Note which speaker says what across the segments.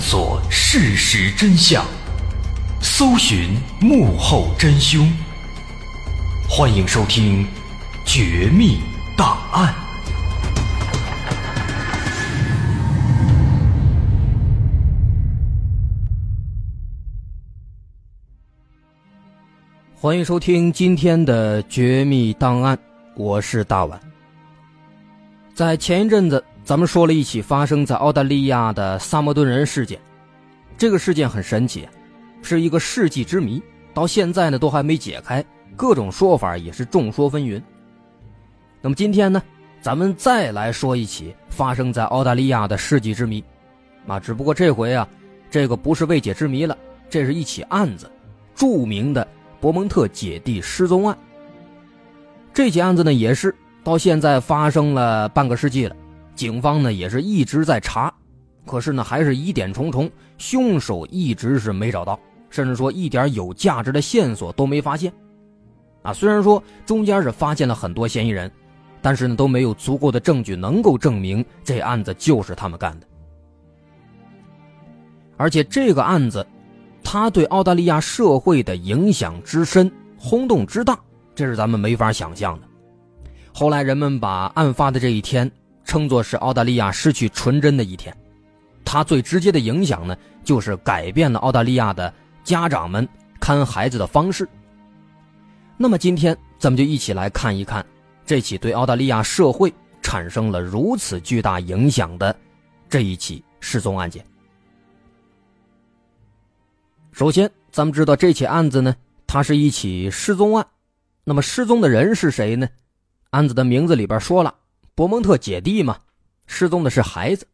Speaker 1: 索事实真相，搜寻幕后真凶。欢迎收听《绝密档案》，
Speaker 2: 欢迎收听今天的《绝密档案》，我是大碗。在前一阵子，咱们说了一起发生在澳大利亚的萨默顿人事件。这个事件很神奇，是一个世纪之谜，到现在呢都还没解开，各种说法也是众说纷纭。那么今天呢，咱们再来说一起发生在澳大利亚的世纪之谜，啊，只不过这回啊，这个不是未解之谜了，这是一起案子，著名的伯蒙特姐弟失踪案。这起案子呢，也是。到现在发生了半个世纪了，警方呢也是一直在查，可是呢还是疑点重重，凶手一直是没找到，甚至说一点有价值的线索都没发现。啊，虽然说中间是发现了很多嫌疑人，但是呢都没有足够的证据能够证明这案子就是他们干的。而且这个案子，它对澳大利亚社会的影响之深、轰动之大，这是咱们没法想象的。后来人们把案发的这一天称作是澳大利亚失去纯真的一天，它最直接的影响呢，就是改变了澳大利亚的家长们看孩子的方式。那么今天咱们就一起来看一看这起对澳大利亚社会产生了如此巨大影响的这一起失踪案件。首先，咱们知道这起案子呢，它是一起失踪案，那么失踪的人是谁呢？案子的名字里边说了，伯蒙特姐弟嘛，失踪的是孩子，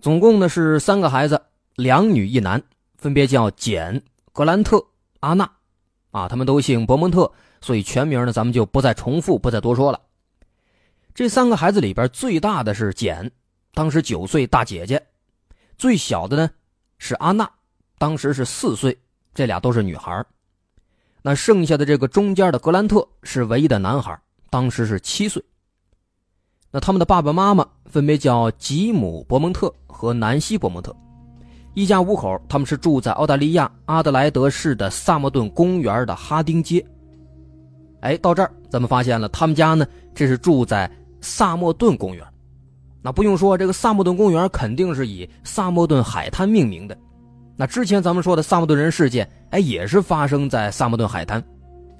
Speaker 2: 总共呢是三个孩子，两女一男，分别叫简、格兰特、阿娜，啊，他们都姓伯蒙特，所以全名呢咱们就不再重复，不再多说了。这三个孩子里边最大的是简，当时九岁，大姐姐；最小的呢是阿娜，当时是四岁，这俩都是女孩。那剩下的这个中间的格兰特是唯一的男孩。当时是七岁。那他们的爸爸妈妈分别叫吉姆·伯蒙特和南希·伯蒙特，一家五口。他们是住在澳大利亚阿德莱德市的萨默顿公园的哈丁街。哎，到这儿咱们发现了，他们家呢，这是住在萨默顿公园。那不用说，这个萨默顿公园肯定是以萨默顿海滩命名的。那之前咱们说的萨默顿人事件，哎，也是发生在萨默顿海滩。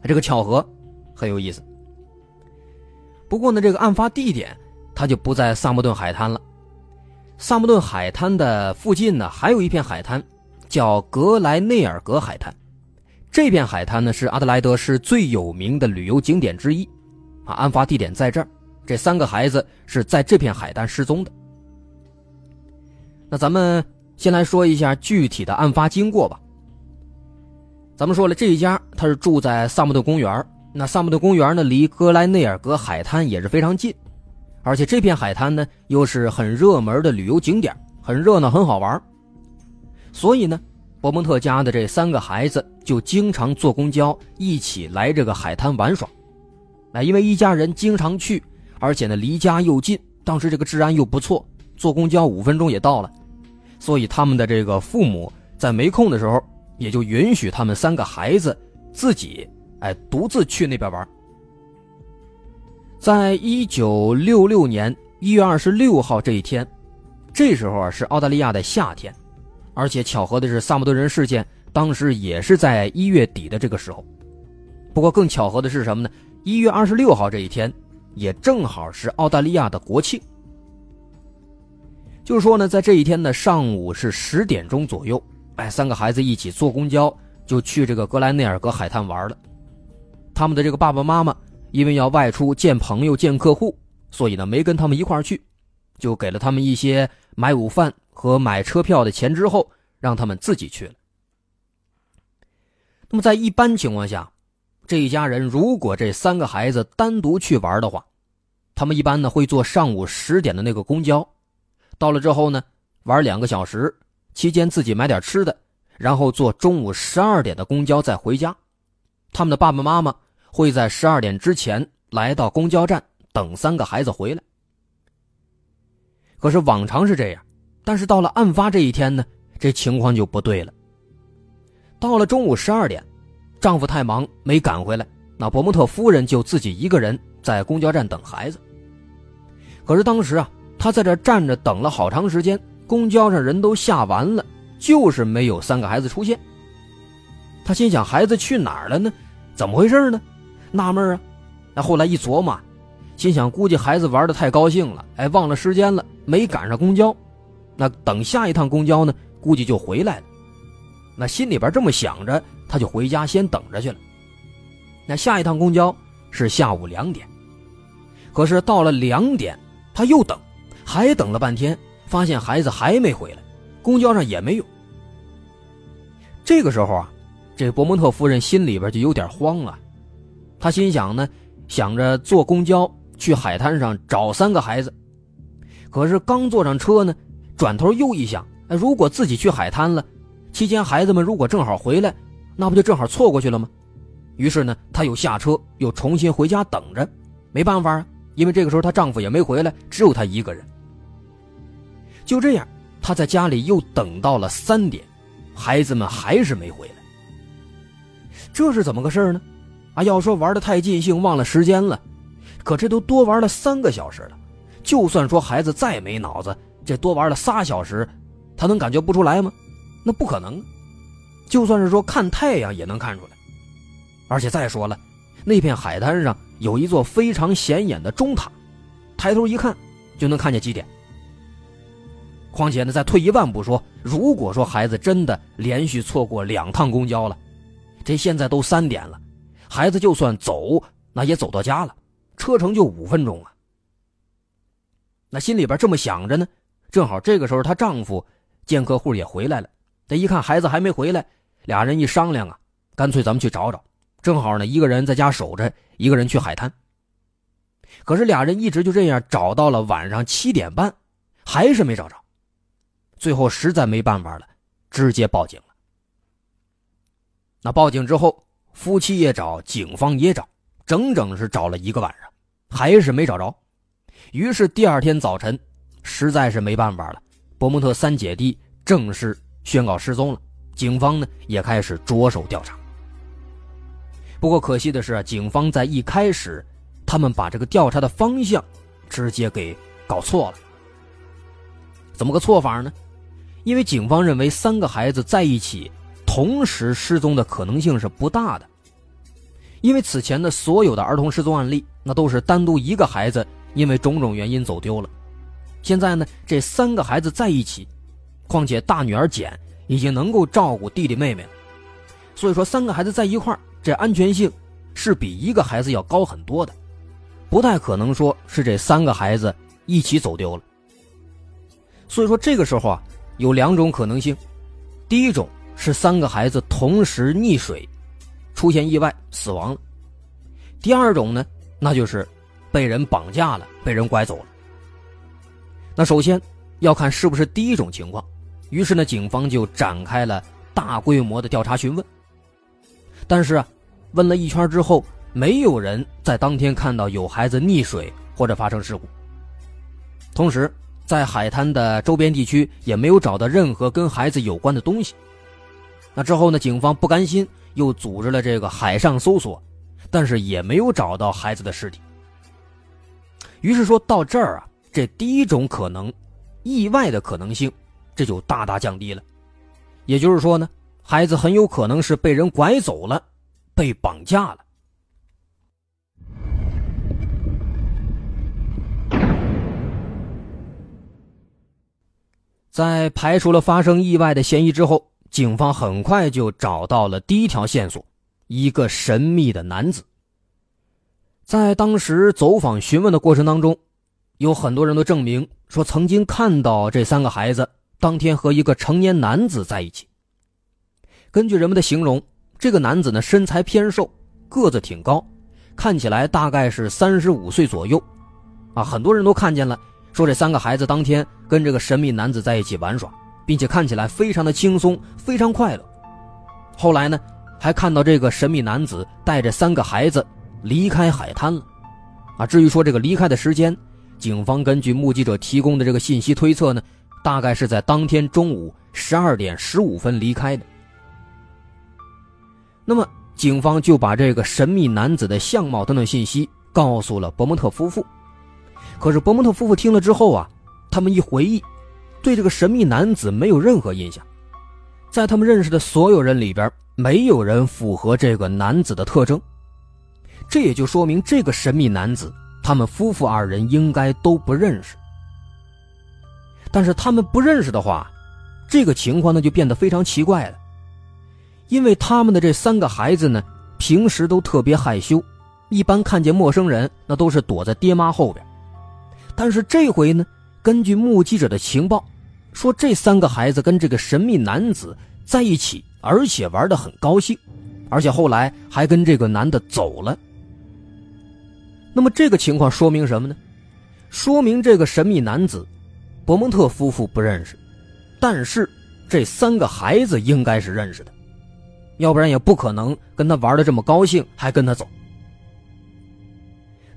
Speaker 2: 这个巧合很有意思。不过呢，这个案发地点，他就不在萨默顿海滩了。萨默顿海滩的附近呢，还有一片海滩，叫格莱内尔格海滩。这片海滩呢，是阿德莱德市最有名的旅游景点之一。啊，案发地点在这儿。这三个孩子是在这片海滩失踪的。那咱们先来说一下具体的案发经过吧。咱们说了，这一家他是住在萨姆顿公园那萨姆顿公园呢，离格莱内尔格海滩也是非常近，而且这片海滩呢，又是很热门的旅游景点，很热闹，很好玩。所以呢，伯蒙特家的这三个孩子就经常坐公交一起来这个海滩玩耍。哎，因为一家人经常去，而且呢离家又近，当时这个治安又不错，坐公交五分钟也到了，所以他们的这个父母在没空的时候，也就允许他们三个孩子自己。哎，独自去那边玩。在一九六六年一月二十六号这一天，这时候啊是澳大利亚的夏天，而且巧合的是，萨姆顿人事件当时也是在一月底的这个时候。不过更巧合的是什么呢？一月二十六号这一天，也正好是澳大利亚的国庆。就是说呢，在这一天的上午是十点钟左右，哎，三个孩子一起坐公交就去这个格兰内尔格海滩玩了。他们的这个爸爸妈妈因为要外出见朋友、见客户，所以呢没跟他们一块儿去，就给了他们一些买午饭和买车票的钱之后，让他们自己去了。那么在一般情况下，这一家人如果这三个孩子单独去玩的话，他们一般呢会坐上午十点的那个公交，到了之后呢玩两个小时，期间自己买点吃的，然后坐中午十二点的公交再回家。他们的爸爸妈妈。会在十二点之前来到公交站等三个孩子回来。可是往常是这样，但是到了案发这一天呢，这情况就不对了。到了中午十二点，丈夫太忙没赶回来，那伯蒙特夫人就自己一个人在公交站等孩子。可是当时啊，她在这站着等了好长时间，公交上人都下完了，就是没有三个孩子出现。她心想：孩子去哪儿了呢？怎么回事呢？纳闷啊。那后来一琢磨，心想估计孩子玩的太高兴了，哎，忘了时间了，没赶上公交。那等下一趟公交呢，估计就回来了。那心里边这么想着，他就回家先等着去了。那下一趟公交是下午两点，可是到了两点，他又等，还等了半天，发现孩子还没回来，公交上也没有。这个时候啊，这伯蒙特夫人心里边就有点慌了，她心想呢，想着坐公交去海滩上找三个孩子，可是刚坐上车呢。转头又一想，哎，如果自己去海滩了，期间孩子们如果正好回来，那不就正好错过去了吗？于是呢，她又下车，又重新回家等着。没办法啊，因为这个时候她丈夫也没回来，只有她一个人。就这样，她在家里又等到了三点，孩子们还是没回来。这是怎么个事呢？啊，要说玩的太尽兴，忘了时间了，可这都多玩了三个小时了，就算说孩子再没脑子。这多玩了仨小时，他能感觉不出来吗？那不可能。就算是说看太阳也能看出来。而且再说了，那片海滩上有一座非常显眼的钟塔，抬头一看就能看见几点。况且呢，再退一万步说，如果说孩子真的连续错过两趟公交了，这现在都三点了，孩子就算走，那也走到家了，车程就五分钟啊。那心里边这么想着呢。正好这个时候，她丈夫见客户也回来了。这一看孩子还没回来，俩人一商量啊，干脆咱们去找找。正好呢，一个人在家守着，一个人去海滩。可是俩人一直就这样找到了晚上七点半，还是没找着。最后实在没办法了，直接报警了。那报警之后，夫妻也找，警方也找，整整是找了一个晚上，还是没找着。于是第二天早晨。实在是没办法了，伯蒙特三姐弟正式宣告失踪了。警方呢也开始着手调查。不过可惜的是，警方在一开始，他们把这个调查的方向直接给搞错了。怎么个错法呢？因为警方认为三个孩子在一起同时失踪的可能性是不大的，因为此前的所有的儿童失踪案例，那都是单独一个孩子因为种种原因走丢了。现在呢，这三个孩子在一起，况且大女儿简已经能够照顾弟弟妹妹了，所以说三个孩子在一块，这安全性是比一个孩子要高很多的，不太可能说是这三个孩子一起走丢了。所以说这个时候啊，有两种可能性，第一种是三个孩子同时溺水，出现意外死亡了；第二种呢，那就是被人绑架了，被人拐走了。那首先要看是不是第一种情况，于是呢，警方就展开了大规模的调查询问。但是啊，问了一圈之后，没有人在当天看到有孩子溺水或者发生事故。同时，在海滩的周边地区也没有找到任何跟孩子有关的东西。那之后呢，警方不甘心，又组织了这个海上搜索，但是也没有找到孩子的尸体。于是说到这儿啊。这第一种可能，意外的可能性，这就大大降低了。也就是说呢，孩子很有可能是被人拐走了，被绑架了。在排除了发生意外的嫌疑之后，警方很快就找到了第一条线索：一个神秘的男子。在当时走访询问的过程当中。有很多人都证明说，曾经看到这三个孩子当天和一个成年男子在一起。根据人们的形容，这个男子呢身材偏瘦，个子挺高，看起来大概是三十五岁左右。啊，很多人都看见了，说这三个孩子当天跟这个神秘男子在一起玩耍，并且看起来非常的轻松，非常快乐。后来呢，还看到这个神秘男子带着三个孩子离开海滩了。啊，至于说这个离开的时间，警方根据目击者提供的这个信息推测呢，大概是在当天中午十二点十五分离开的。那么，警方就把这个神秘男子的相貌等等信息告诉了伯蒙特夫妇。可是伯蒙特夫妇听了之后啊，他们一回忆，对这个神秘男子没有任何印象。在他们认识的所有人里边，没有人符合这个男子的特征。这也就说明这个神秘男子，他们夫妇二人应该都不认识。但是他们不认识的话，这个情况呢就变得非常奇怪了。因为他们的这三个孩子呢，平时都特别害羞，一般看见陌生人那都是躲在爹妈后边。但是这回呢，根据目击者的情报，说这三个孩子跟这个神秘男子在一起，而且玩得很高兴，而且后来还跟这个男的走了。那么这个情况说明什么呢？说明这个神秘男子，伯蒙特夫妇不认识，但是这三个孩子应该是认识的。要不然也不可能跟他玩的这么高兴，还跟他走。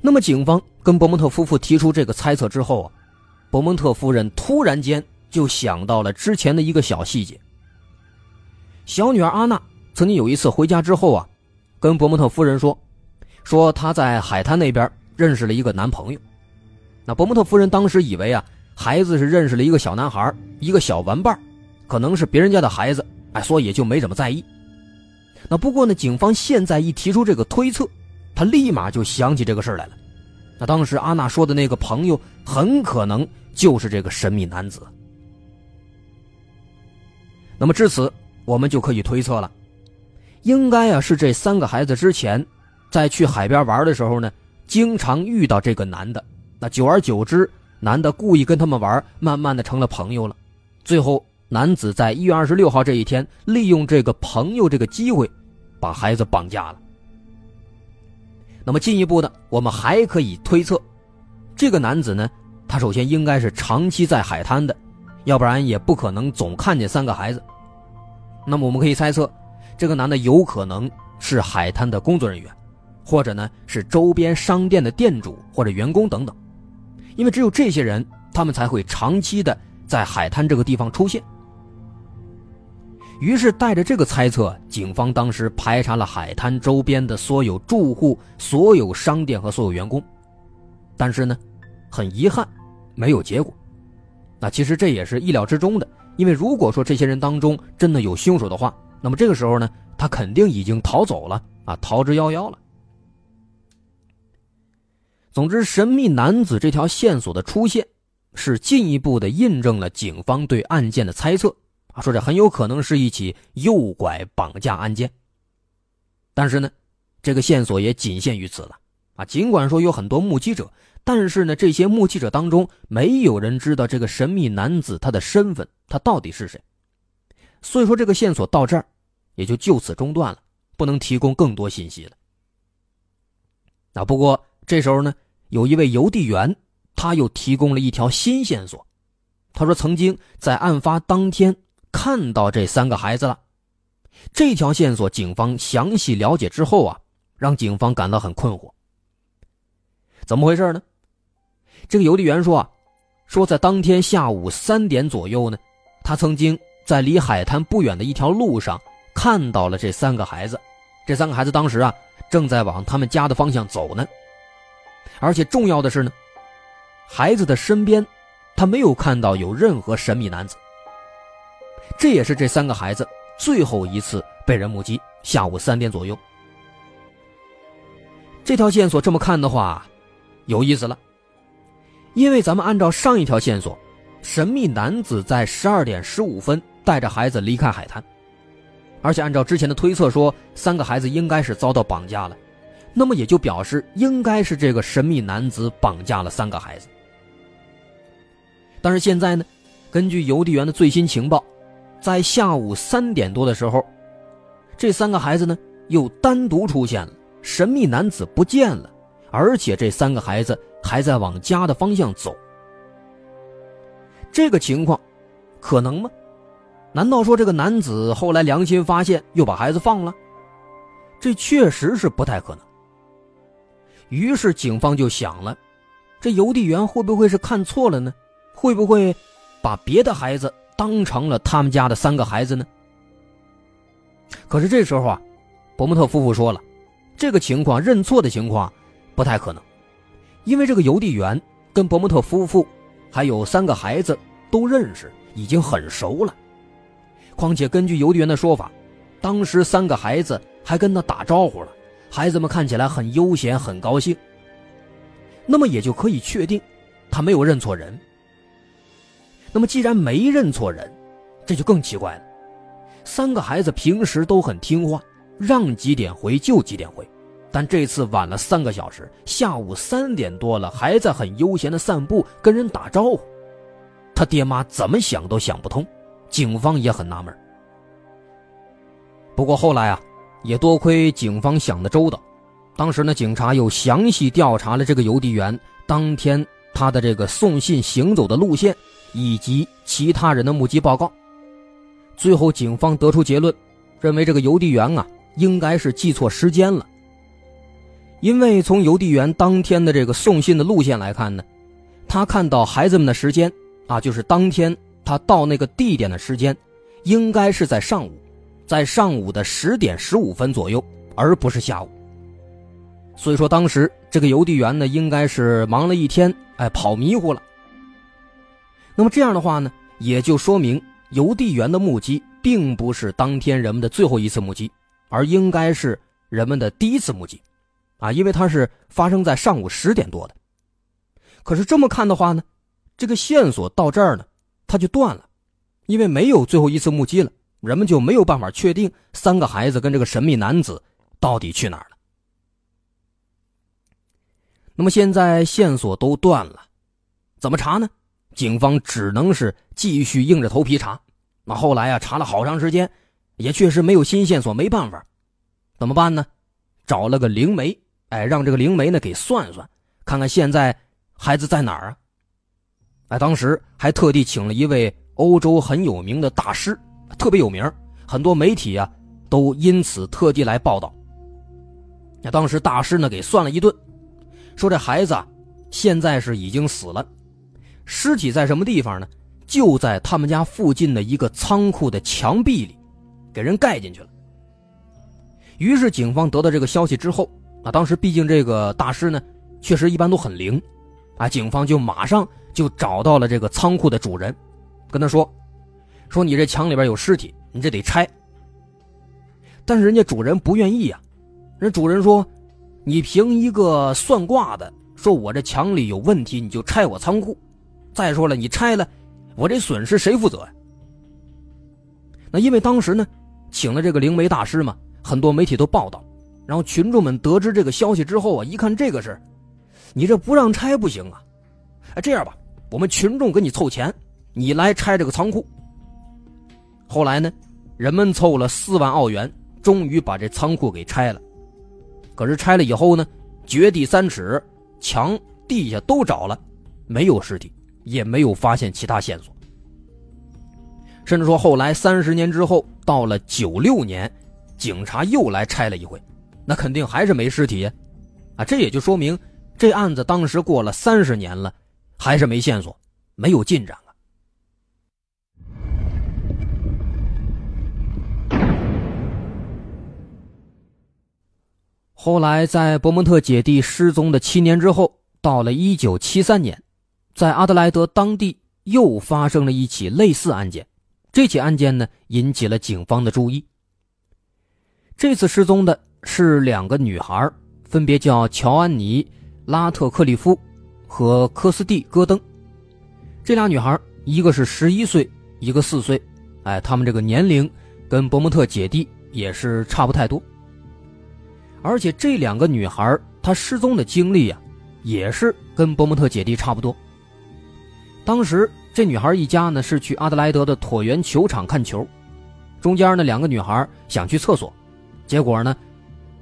Speaker 2: 那么，警方跟伯蒙特夫妇提出这个猜测之后啊，伯蒙特夫人突然间就想到了之前的一个小细节。小女儿阿娜曾经有一次回家之后啊，跟伯蒙特夫人说，说她在海滩那边认识了一个男朋友。那伯蒙特夫人当时以为啊，孩子是认识了一个小男孩，一个小玩伴，可能是别人家的孩子，哎，所以也就没怎么在意。那不过呢，警方现在一提出这个推测，他立马就想起这个事来了。那当时阿娜说的那个朋友，很可能就是这个神秘男子。那么至此，我们就可以推测了，应该啊是这三个孩子之前在去海边玩的时候呢，经常遇到这个男的。那久而久之，男的故意跟他们玩，慢慢的成了朋友了。最后，男子在一月二十六号这一天，利用这个朋友这个机会。把孩子绑架了。那么进一步的，我们还可以推测，这个男子呢，他首先应该是长期在海滩的，要不然也不可能总看见三个孩子。那么我们可以猜测，这个男的有可能是海滩的工作人员，或者呢是周边商店的店主或者员工等等，因为只有这些人，他们才会长期的在海滩这个地方出现。于是，带着这个猜测，警方当时排查了海滩周边的所有住户、所有商店和所有员工，但是呢，很遗憾，没有结果。那其实这也是意料之中的，因为如果说这些人当中真的有凶手的话，那么这个时候呢，他肯定已经逃走了啊，逃之夭夭了。总之，神秘男子这条线索的出现，是进一步的印证了警方对案件的猜测啊。说这很有可能是一起诱拐绑架案件，但是呢，这个线索也仅限于此了啊！尽管说有很多目击者，但是呢，这些目击者当中没有人知道这个神秘男子他的身份，他到底是谁。所以说，这个线索到这儿也就就此中断了，不能提供更多信息了。啊，不过这时候呢，有一位邮递员，他又提供了一条新线索。他说，曾经在案发当天。看到这三个孩子了，这条线索警方详细了解之后啊，让警方感到很困惑。怎么回事呢？这个邮递员说啊，说在当天下午三点左右呢，他曾经在离海滩不远的一条路上看到了这三个孩子。这三个孩子当时啊，正在往他们家的方向走呢。而且重要的是呢，孩子的身边，他没有看到有任何神秘男子。这也是这三个孩子最后一次被人目击，下午三点左右。这条线索这么看的话，有意思了。因为咱们按照上一条线索，神秘男子在十二点十五分带着孩子离开海滩，而且按照之前的推测说，三个孩子应该是遭到绑架了，那么也就表示应该是这个神秘男子绑架了三个孩子。但是现在呢，根据邮递员的最新情报。在下午三点多的时候，这三个孩子呢又单独出现了，神秘男子不见了，而且这三个孩子还在往家的方向走。这个情况可能吗？难道说这个男子后来良心发现，又把孩子放了？这确实是不太可能。于是警方就想了，这邮递员会不会是看错了呢？会不会把别的孩子？当成了他们家的三个孩子呢？可是这时候啊，伯蒙特夫妇说了，这个情况认错的情况不太可能，因为这个邮递员跟伯蒙特夫妇还有三个孩子都认识，已经很熟了。况且根据邮递员的说法，当时三个孩子还跟他打招呼了，孩子们看起来很悠闲，很高兴。那么也就可以确定，他没有认错人。那么既然没认错人，这就更奇怪了。三个孩子平时都很听话，让几点回就几点回，但这次晚了三个小时，下午三点多了还在很悠闲的散步，跟人打招呼。他爹妈怎么想都想不通，警方也很纳闷。不过后来啊，也多亏警方想的周到。当时呢，警察又详细调查了这个邮递员当天他的这个送信行走的路线，以及其他人的目击报告。最后，警方得出结论，认为这个邮递员啊应该是记错时间了。因为从邮递员当天的这个送信的路线来看呢，他看到孩子们的时间啊，就是当天他到那个地点的时间，应该是在上午，在上午的十点十五分左右，而不是下午。所以说，当时这个邮递员呢，应该是忙了一天，哎，跑迷糊了。那么这样的话呢，也就说明邮递员的目击并不是当天人们的最后一次目击，而应该是人们的第一次目击，啊，因为它是发生在上午十点多的。可是这么看的话呢，这个线索到这儿呢，它就断了，因为没有最后一次目击了，人们就没有办法确定三个孩子跟这个神秘男子到底去哪儿了。那么现在线索都断了，怎么查呢？警方只能是继续硬着头皮查。那后来啊，查了好长时间，也确实没有新线索，没办法，怎么办呢？找了个灵媒，哎，让这个灵媒呢给算算，看看现在孩子在哪儿啊？哎，当时还特地请了一位欧洲很有名的大师，特别有名，很多媒体啊都因此特地来报道。那当时大师呢给算了一顿。说这孩子啊，现在是已经死了，尸体在什么地方呢？就在他们家附近的一个仓库的墙壁里，给人盖进去了。于是警方得到这个消息之后，啊，当时毕竟这个大师呢，确实一般都很灵，啊，警方就马上就找到了这个仓库的主人，跟他说，说你这墙里边有尸体，你这得拆。但是人家主人不愿意啊，人主人说。你凭一个算卦的说，我这墙里有问题，你就拆我仓库。再说了，你拆了，我这损失谁负责呀？那因为当时呢，请了这个灵媒大师嘛，很多媒体都报道，然后群众们得知这个消息之后啊，一看这个事你这不让拆不行啊！哎，这样吧，我们群众给你凑钱，你来拆这个仓库。后来呢，人们凑了四万澳元，终于把这仓库给拆了。可是拆了以后呢，掘地三尺，墙地下都找了，没有尸体，也没有发现其他线索。甚至说后来三十年之后，到了九六年，警察又来拆了一回，那肯定还是没尸体，啊，这也就说明这案子当时过了三十年了，还是没线索，没有进展。后来，在伯蒙特姐弟失踪的七年之后，到了一九七三年，在阿德莱德当地又发生了一起类似案件。这起案件呢，引起了警方的注意。这次失踪的是两个女孩，分别叫乔安妮·拉特克利夫和科斯蒂·戈登。这俩女孩，一个是十一岁，一个四岁。哎，她们这个年龄跟伯蒙特姐弟也是差不太多。而且这两个女孩她失踪的经历呀，也是跟伯蒙特姐弟差不多。当时这女孩一家呢是去阿德莱德的椭圆球场看球，中间呢两个女孩想去厕所，结果呢，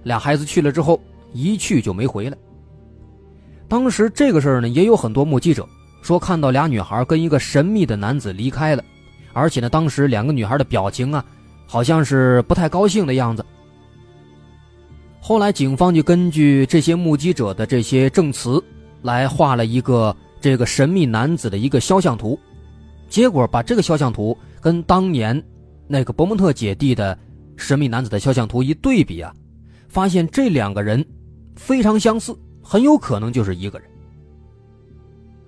Speaker 2: 俩孩子去了之后一去就没回来。当时这个事儿呢也有很多目击者说看到俩女孩跟一个神秘的男子离开了，而且呢当时两个女孩的表情啊，好像是不太高兴的样子。后来，警方就根据这些目击者的这些证词，来画了一个这个神秘男子的一个肖像图。结果把这个肖像图跟当年那个伯蒙特姐弟的神秘男子的肖像图一对比啊，发现这两个人非常相似，很有可能就是一个人。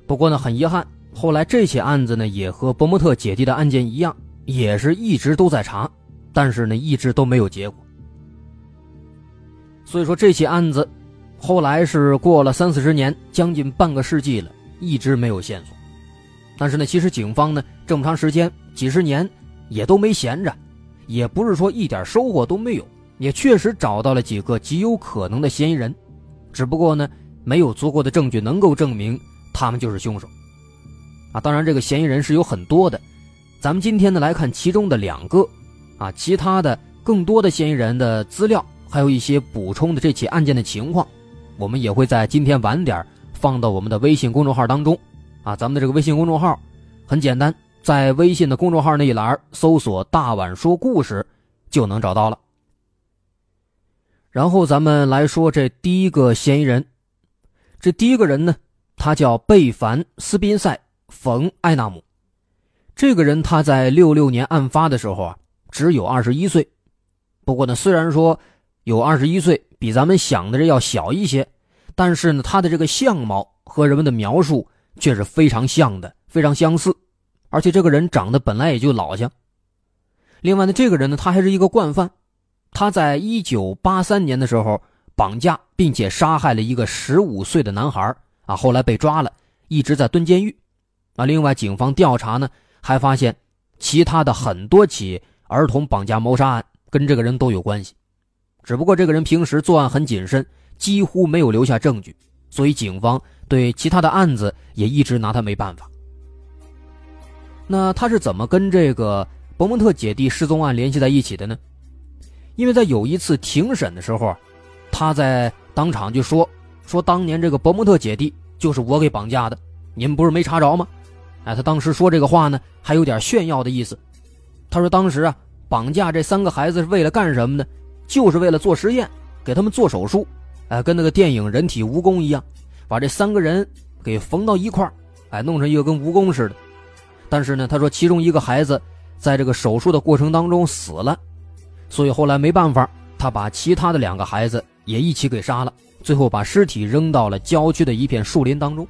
Speaker 2: 不过呢，很遗憾，后来这起案子呢也和伯莫特姐弟的案件一样，也是一直都在查，但是呢一直都没有结果。所以说这起案子后来是过了三四十年，将近半个世纪了，一直没有线索。但是呢，其实警方呢这么长时间几十年也都没闲着，也不是说一点收获都没有，也确实找到了几个极有可能的嫌疑人，只不过呢没有足够的证据能够证明他们就是凶手。啊，当然这个嫌疑人是有很多的，咱们今天呢来看其中的两个，啊，其他的更多的嫌疑人的资料，还有一些补充的这起案件的情况，我们也会在今天晚点放到我们的微信公众号当中。啊，咱们的这个微信公众号很简单，在微信的公众号那一栏搜索“大碗说故事”就能找到了。然后咱们来说这第一个嫌疑人，这第一个人呢，他叫贝凡斯宾塞冯艾纳姆。这个人他在六六年案发的时候啊，只有二十一岁。不过呢，虽然说有二十一岁，比咱们想的这要小一些，但是呢，他的这个相貌和人们的描述。却是非常像的，非常相似，而且这个人长得本来也就老相。另外呢，这个人呢，他还是一个惯犯，他在一九八三年的时候绑架并且杀害了一个十五岁的男孩啊，后来被抓了，一直在蹲监狱。啊，另外警方调查呢，还发现其他的很多起儿童绑架谋杀案跟这个人都有关系，只不过这个人平时作案很谨慎，几乎没有留下证据，所以警方。对其他的案子也一直拿他没办法。那他是怎么跟这个伯蒙特姐弟失踪案联系在一起的呢？因为在有一次庭审的时候，他在当场就说：“说当年这个伯蒙特姐弟就是我给绑架的，你们不是没查着吗？”哎，他当时说这个话呢，还有点炫耀的意思。他说当时啊，绑架这三个孩子是为了干什么呢？就是为了做实验，给他们做手术，哎，跟那个电影《人体蜈蚣》一样。把这三个人给缝到一块儿，哎，弄成一个跟蜈蚣似的。但是呢，他说其中一个孩子在这个手术的过程当中死了，所以后来没办法，他把其他的两个孩子也一起给杀了，最后把尸体扔到了郊区的一片树林当中。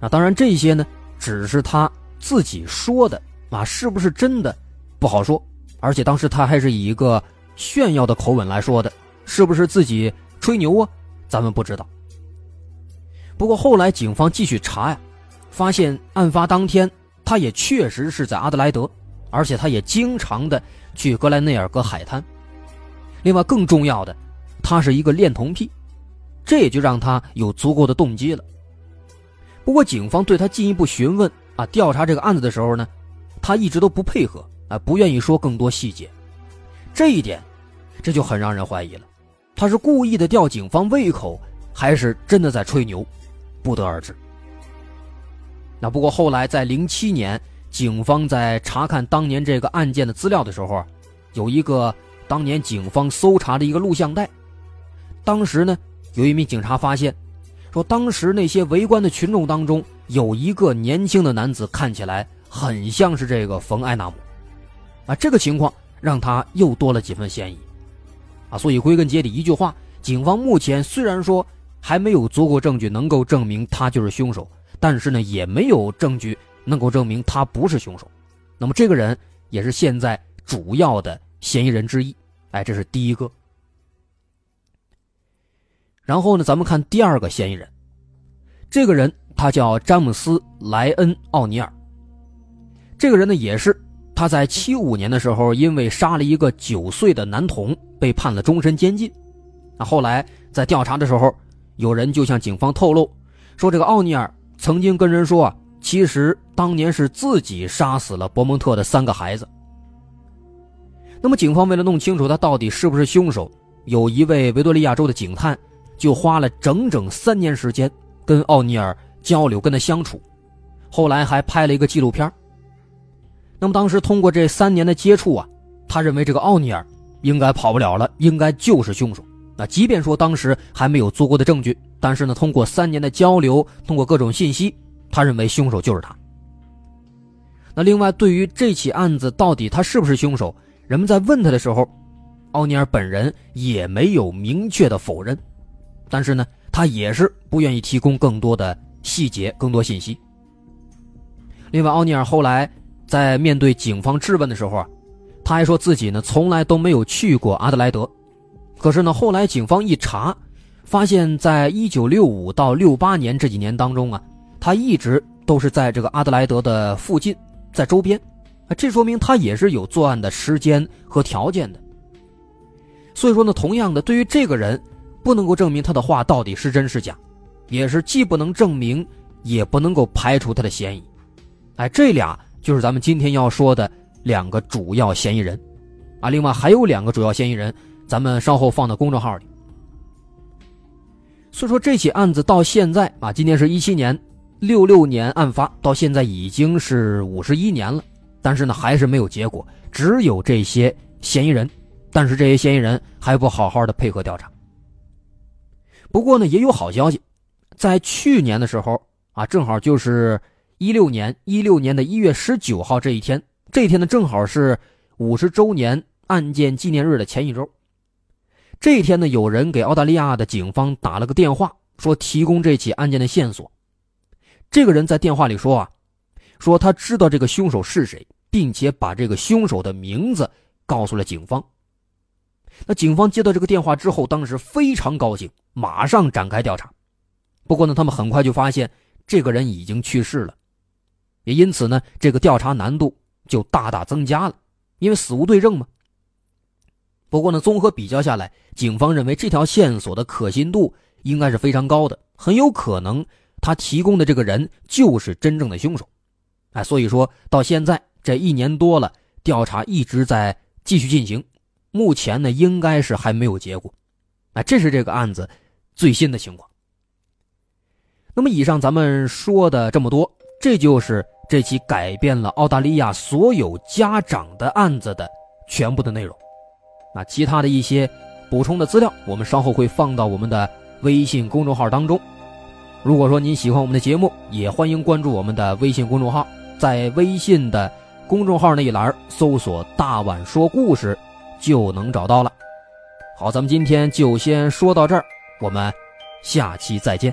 Speaker 2: 那，当然这些呢只是他自己说的啊，是不是真的不好说。而且当时他还是以一个炫耀的口吻来说的，是不是自己吹牛啊？咱们不知道。不过后来警方继续查呀，发现案发当天他也确实是在阿德莱德，而且他也经常的去格莱内尔格海滩。另外更重要的，他是一个恋童癖，这也就让他有足够的动机了。不过警方对他进一步询问啊，调查这个案子的时候呢，他一直都不配合啊，不愿意说更多细节。这一点，这就很让人怀疑了，他是故意的吊警方胃口，还是真的在吹牛？不得而知。那不过后来在零七年，警方在查看当年这个案件的资料的时候，有一个当年警方搜查的一个录像带。当时呢，有一名警察发现，说当时那些围观的群众当中有一个年轻的男子，看起来很像是这个冯艾纳姆。啊，这个情况让他又多了几分嫌疑。啊，所以归根结底一句话，警方目前虽然说。还没有足够证据能够证明他就是凶手，但是呢，也没有证据能够证明他不是凶手。那么这个人也是现在主要的嫌疑人之一。哎，这是第一个。然后呢，咱们看第二个嫌疑人，这个人他叫詹姆斯·莱恩·奥尼尔。这个人呢，也是他在七五年的时候，因为杀了一个九岁的男童，被判了终身监禁。那后来在调查的时候。有人就向警方透露，说这个奥尼尔曾经跟人说啊，其实当年是自己杀死了博蒙特的三个孩子。那么警方为了弄清楚他到底是不是凶手，有一位维多利亚州的警探就花了整整三年时间跟奥尼尔交流，跟他相处，后来还拍了一个纪录片。那么当时通过这三年的接触啊，他认为这个奥尼尔应该跑不了了，应该就是凶手。那即便说当时还没有足够的证据，但是呢，通过三年的交流，通过各种信息，他认为凶手就是他。那另外，对于这起案子到底他是不是凶手，人们在问他的时候，奥尼尔本人也没有明确的否认，但是呢，他也是不愿意提供更多的细节、更多信息。另外，奥尼尔后来在面对警方质问的时候啊，他还说自己呢从来都没有去过阿德莱德，可是呢，后来警方一查，发现在一九六五到六八年这几年当中啊，他一直都是在这个阿德莱德的附近。在周边，啊，这说明他也是有作案的时间和条件的。所以说呢，同样的，对于这个人，不能够证明他的话到底是真是假，也是既不能证明，也不能够排除他的嫌疑。哎，这俩就是咱们今天要说的两个主要嫌疑人，啊，另外还有两个主要嫌疑人，咱们稍后放到公众号里。所以说，这起案子到现在啊，今年是一七年。六六年案发到现在已经是五十一年了，但是呢还是没有结果，只有这些嫌疑人，但是这些嫌疑人还不好好的配合调查。不过呢也有好消息，在去年的时候啊，正好就是一六年一六年的一月十九号这一天，这一天呢正好是五十周年案件纪念日的前一周。这一天呢，有人给澳大利亚的警方打了个电话，说提供这起案件的线索。这个人在电话里说啊，说他知道这个凶手是谁，并且把这个凶手的名字告诉了警方。那警方接到这个电话之后，当时非常高兴，马上展开调查。不过呢，他们很快就发现这个人已经去世了，也因此呢，这个调查难度就大大增加了，因为死无对证嘛。不过呢，综合比较下来，警方认为这条线索的可信度应该是非常高的，很有可能。他提供的这个人就是真正的凶手，哎，所以说到现在这一年多了，调查一直在继续进行，目前呢应该是还没有结果，哎，这是这个案子最新的情况。那么以上咱们说的这么多，这就是这起改变了澳大利亚所有家长的案子的全部的内容。那其他的一些补充的资料，我们稍后会放到我们的微信公众号当中。如果说您喜欢我们的节目，也欢迎关注我们的微信公众号，在微信的公众号那一栏搜索“大碗说故事”，就能找到了。好，咱们今天就先说到这儿，我们下期再见。